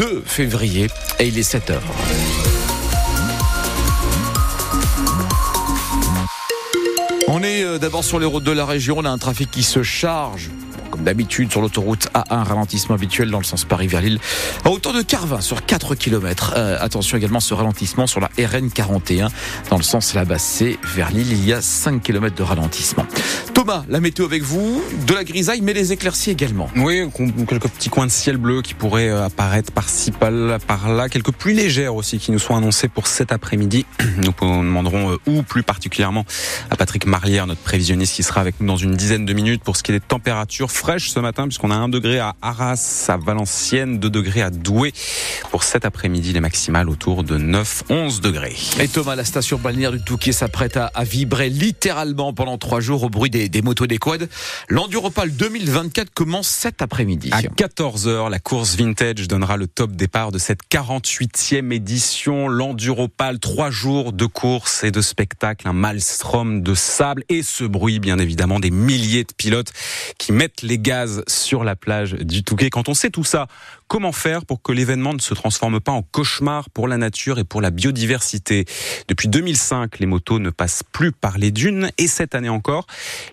2 février et il est 7 heures. On est euh, d'abord sur les routes de la région. On a un trafic qui se charge d'habitude sur l'autoroute A1, ralentissement habituel dans le sens Paris vers Lille, à hauteur de Carvin sur 4 km. Euh, attention également ce ralentissement sur la RN 41 dans le sens La Bassée vers Lille, il y a 5 km de ralentissement. Thomas, la météo avec vous, de la grisaille mais les éclaircies également. Oui, quelques petits coins de ciel bleu qui pourraient euh, apparaître par-ci par-là, quelques pluies légères aussi qui nous sont annoncées pour cet après-midi. Nous demanderons euh, où plus particulièrement à Patrick Marlière, notre prévisionniste qui sera avec nous dans une dizaine de minutes pour ce qui est des températures fraîche ce matin puisqu'on a 1 degré à Arras, à Valenciennes, 2 degrés à Douai. Pour cet après-midi, les maximales autour de 9-11 degrés. Et Thomas, la station balnéaire du Touquet s'apprête à, vibrer littéralement pendant trois jours au bruit des, motos des quads. L'Enduropal 2024 commence cet après-midi. À 14h, la course vintage donnera le top départ de cette 48e édition. L'Enduropal, trois jours de course et de spectacle, un maelstrom de sable et ce bruit, bien évidemment, des milliers de pilotes qui mettent les gaz sur la plage du Touquet. Quand on sait tout ça, comment faire pour que l'événement ne se transforme pas en cauchemar pour la nature et pour la biodiversité Depuis 2005, les motos ne passent plus par les dunes et cette année encore,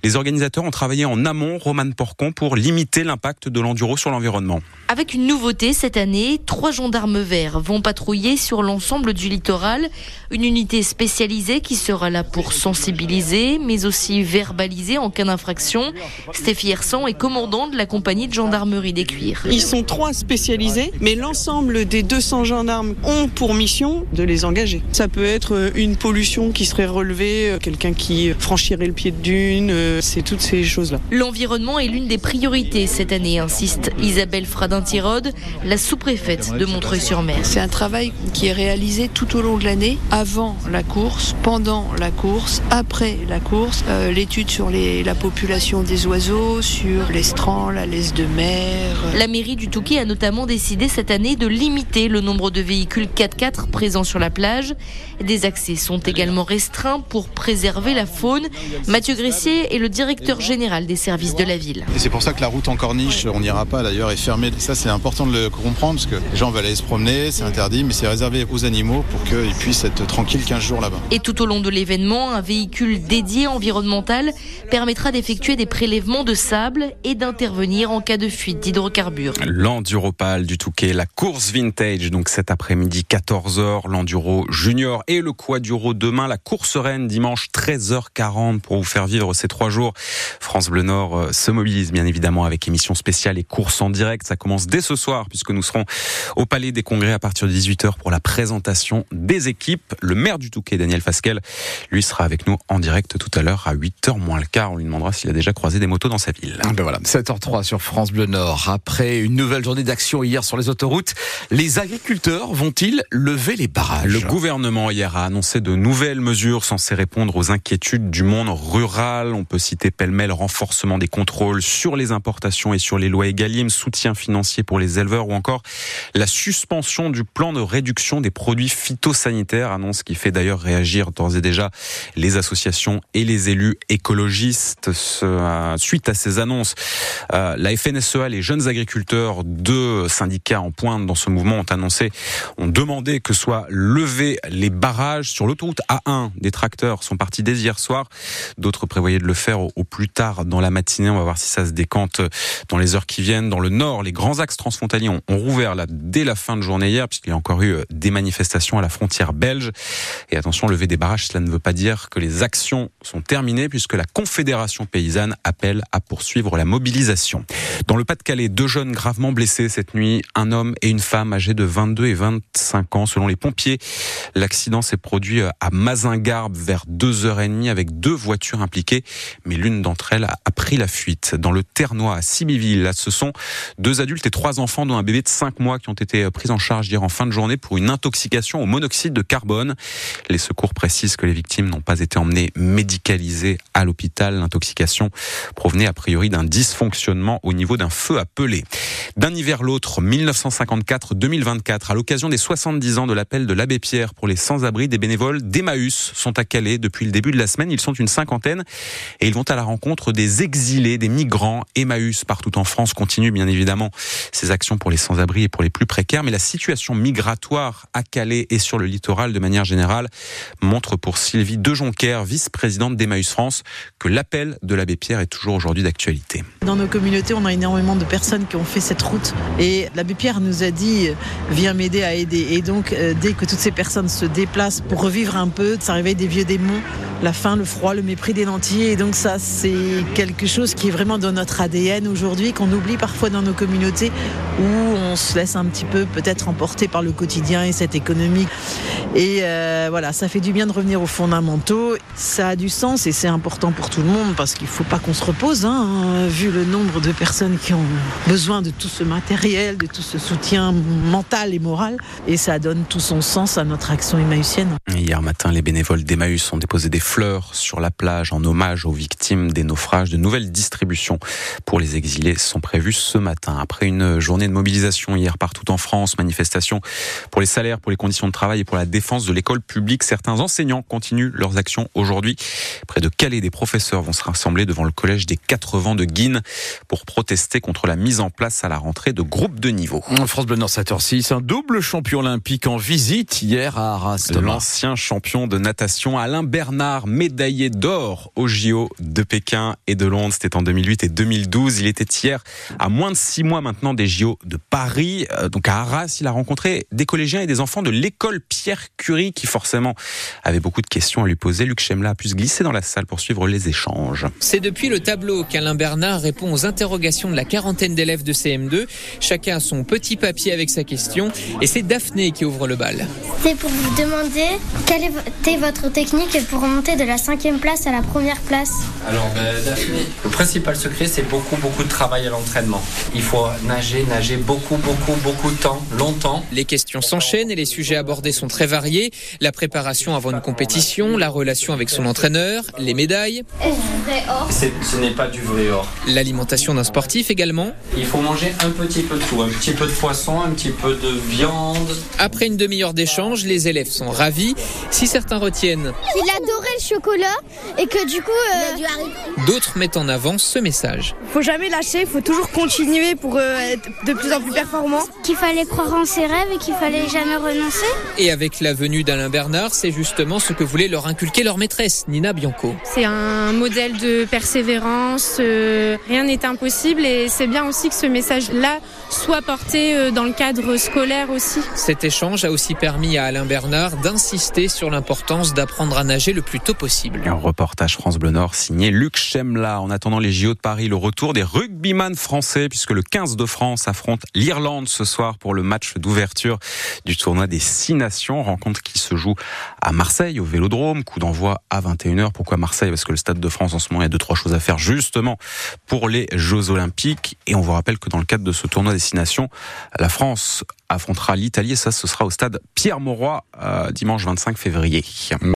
les organisateurs ont travaillé en amont, Roman Porcon, pour limiter l'impact de l'enduro sur l'environnement. Avec une nouveauté cette année, trois gendarmes verts vont patrouiller sur l'ensemble du littoral. Une unité spécialisée qui sera là pour sensibiliser, mais aussi verbaliser en cas d'infraction. Stéphie Hersan est commandant de la compagnie de gendarmerie des Cuirs. Ils sont trois spécialisés, mais l'ensemble des 200 gendarmes ont pour mission de les engager. Ça peut être une pollution qui serait relevée, quelqu'un qui franchirait le pied de dune, c'est toutes ces choses-là. L'environnement est l'une des priorités cette année, insiste Isabelle Fradin tirode la sous-préfète de Montreuil-sur-Mer. C'est un travail qui est réalisé tout au long de l'année, avant la course, pendant la course, après la course, euh, l'étude sur les, la population des oiseaux, sur l'estran, la laisse de mer. La mairie du Touquet a notamment décidé cette année de limiter le nombre de véhicules 4x4 présents sur la plage. Des accès sont également restreints pour préserver la faune. Mathieu Gressier est le directeur général des services de la ville. Et c'est pour ça que la route en corniche, on n'ira pas d'ailleurs, est fermée ça, c'est important de le comprendre parce que les gens veulent aller se promener, c'est interdit, mais c'est réservé aux animaux pour qu'ils puissent être tranquilles 15 jours là-bas. Et tout au long de l'événement, un véhicule dédié environnemental permettra d'effectuer des prélèvements de sable et d'intervenir en cas de fuite d'hydrocarbures. Du Touquet, la course vintage, donc cet après-midi 14h, l'enduro junior et le quaduro demain, la course reine dimanche 13h40 pour vous faire vivre ces trois jours. France Bleu Nord euh, se mobilise bien évidemment avec émission spéciale et course en direct. Ça commence dès ce soir puisque nous serons au Palais des Congrès à partir de 18h pour la présentation des équipes. Le maire du Touquet, Daniel Fasquel, lui sera avec nous en direct tout à l'heure à 8h moins le quart. On lui demandera s'il a déjà croisé des motos dans sa ville. Ah ben 7h03 sur France Bleu Nord. Après une nouvelle journée d'action hier sur les autoroutes, les agriculteurs vont-ils lever les barrages Le gouvernement hier a annoncé de nouvelles mesures censées répondre aux inquiétudes du monde rural. On peut citer pêle-mêle renforcement des contrôles sur les importations et sur les lois Egalim, soutien financier pour les éleveurs ou encore la suspension du plan de réduction des produits phytosanitaires, annonce qui fait d'ailleurs réagir d'ores et déjà les associations et les élus écologistes. Suite à ces annonces, euh, la FNSEA, les jeunes agriculteurs, syndicats en pointe dans ce mouvement ont annoncé, ont demandé que soient levés les barrages sur l'autoroute A1. Des tracteurs sont partis dès hier soir. D'autres prévoyaient de le faire au, plus tard dans la matinée. On va voir si ça se décante dans les heures qui viennent. Dans le nord, les grands axes transfrontaliers ont, rouvert dès la fin de journée hier, puisqu'il y a encore eu euh, des manifestations à la frontière belge. Et attention, lever des barrages, cela ne veut pas dire que les actions sont terminées, puisque la Confédération paysanne appelle à poursuivre la mobilisation. Dans le Pas-de-Calais, deux jeunes gravement blessés cette nuit, un homme et une femme âgés de 22 et 25 ans. Selon les pompiers, l'accident s'est produit euh, à Mazingarbe vers 2h30 avec deux voitures impliquées, mais l'une d'entre elles a pris la fuite. Dans le Ternois, à Sibiville, là, ce sont deux adultes et trois enfants, dont un bébé de 5 mois, qui ont été euh, pris en charge hier en fin de journée pour une intoxication au monoxyde de carbone. Les secours précisent que les victimes n'ont pas été emmenées médicalisées à l'hôpital. L'intoxication provenait a priori d'un dysfonctionnement au niveau d'un feu appelé. D'un hiver l'autre, autre, 1954-2024. À l'occasion des 70 ans de l'appel de l'abbé Pierre pour les sans-abri, des bénévoles d'Emmaüs sont à Calais depuis le début de la semaine. Ils sont une cinquantaine et ils vont à la rencontre des exilés, des migrants. Emmaüs partout en France continue bien évidemment ses actions pour les sans-abri et pour les plus précaires. Mais la situation migratoire à Calais et sur le littoral de manière générale montre pour Sylvie Dejoncker, vice-présidente d'Emmaüs France, que l'appel de l'abbé Pierre est toujours aujourd'hui d'actualité. Dans nos communautés, on a énormément de personnes qui ont fait cette route et l'abbé Pierre nous a dit viens m'aider à aider. Et donc euh, dès que toutes ces personnes se déplacent pour revivre un peu, ça réveille des vieux démons, la faim, le froid, le mépris des nantis. Et donc ça, c'est quelque chose qui est vraiment dans notre ADN aujourd'hui, qu'on oublie parfois dans nos communautés, où on se laisse un petit peu peut-être emporter par le quotidien et cette économie. Et euh, voilà, ça fait du bien de revenir aux fondamentaux. Ça a du sens et c'est important pour tout le monde parce qu'il ne faut pas qu'on se repose, hein, vu le nombre de personnes qui ont besoin de tout ce matériel, de tout ce soutien mental et moral. Et ça donne tout son sens à notre action emmaüsienne. Hier matin, les bénévoles d'Emmaüs ont déposé des fleurs sur la plage en hommage aux victimes des naufrages. De nouvelles distributions pour les exilés sont prévues ce matin. Après une journée de mobilisation hier partout en France, manifestation pour les salaires, pour les conditions de travail et pour la défense de l'école publique, certains enseignants continuent leurs actions aujourd'hui. Près de Calais, des professeurs vont se rassembler devant le collège des Quatre Vents de Guine pour protester contre la mise en place à la rentrée de groupes de niveau. France Bleu Nord 6 un double champion olympique en visite hier à Arras. L'ancien champion de natation Alain Bernard, médaillé d'or au JO de Pékin et de Londres, c'était en 2008 et 2012. Il était hier à moins de six mois maintenant des JO de Paris. Euh, donc à Arras, il a rencontré des collégiens et des enfants de l'école Pierre Curie qui forcément avaient beaucoup de questions à lui poser. Luc Chemla a pu se glisser dans la salle pour suivre les échanges. C'est depuis le tableau qu'Alain Bernard répond aux interrogations de la quarantaine d'élèves de CM2. Chacun a son petit papier avec sa question et c'est Daphné qui ouvre le bal. C'est pour vous demander quelle était votre technique pour de la cinquième place à la première place. Alors ben, Daphné, le principal secret c'est beaucoup beaucoup de travail à l'entraînement. Il faut nager, nager beaucoup beaucoup beaucoup de temps, longtemps. Les questions s'enchaînent et les sujets abordés sont très variés. La préparation avant une compétition, la relation avec son entraîneur, les médailles. Est-ce du vrai or Ce n'est pas du vrai or. L'alimentation d'un sportif également. Il faut manger un petit peu de tout, un petit peu de poisson, un petit peu de viande. Après une demi-heure d'échange, les élèves sont ravis. Si certains retiennent, il adorait le chocolat et que du coup, euh... d'autres mettent en avant ce message. Faut jamais lâcher, faut toujours continuer pour euh, être de plus en plus performant. Qu'il fallait croire en ses rêves et qu'il fallait jamais renoncer. Et avec la venue d'Alain Bernard, c'est justement ce que voulait leur inculquer leur maîtresse, Nina Bianco. C'est un modèle de persévérance, euh, rien n'est impossible et c'est bien aussi que ce message-là soit porté euh, dans le cadre scolaire aussi. Cet échange a aussi permis à Alain Bernard d'insister sur l'importance d'apprendre à nager le plus tôt possible. Un reportage France Bleu Nord signé Luc Chemla. En attendant les JO de Paris, le retour des rugbyman français puisque le 15 de France affronte l'Irlande ce soir pour le match d'ouverture du tournoi des Six Nations. Rencontre qui se joue à Marseille au Vélodrome. Coup d'envoi à 21h. Pourquoi Marseille? Parce que le Stade de France en ce moment il y a deux trois choses à faire justement pour les Jeux Olympiques. Et on vous rappelle que dans le cadre de ce tournoi la France affrontera l'Italie et ça ce sera au stade Pierre Mauroy euh, dimanche 25 février.